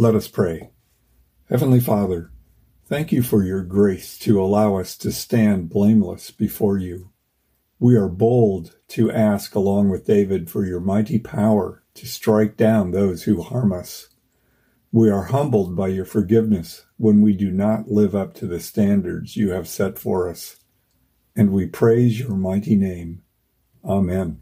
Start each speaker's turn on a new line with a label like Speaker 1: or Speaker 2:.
Speaker 1: Let us pray. Heavenly Father, thank you for your grace to allow us to stand blameless before you. We are bold to ask, along with David, for your mighty power to strike down those who harm us. We are humbled by your forgiveness when we do not live up to the standards you have set for us. And we praise your mighty name. Amen.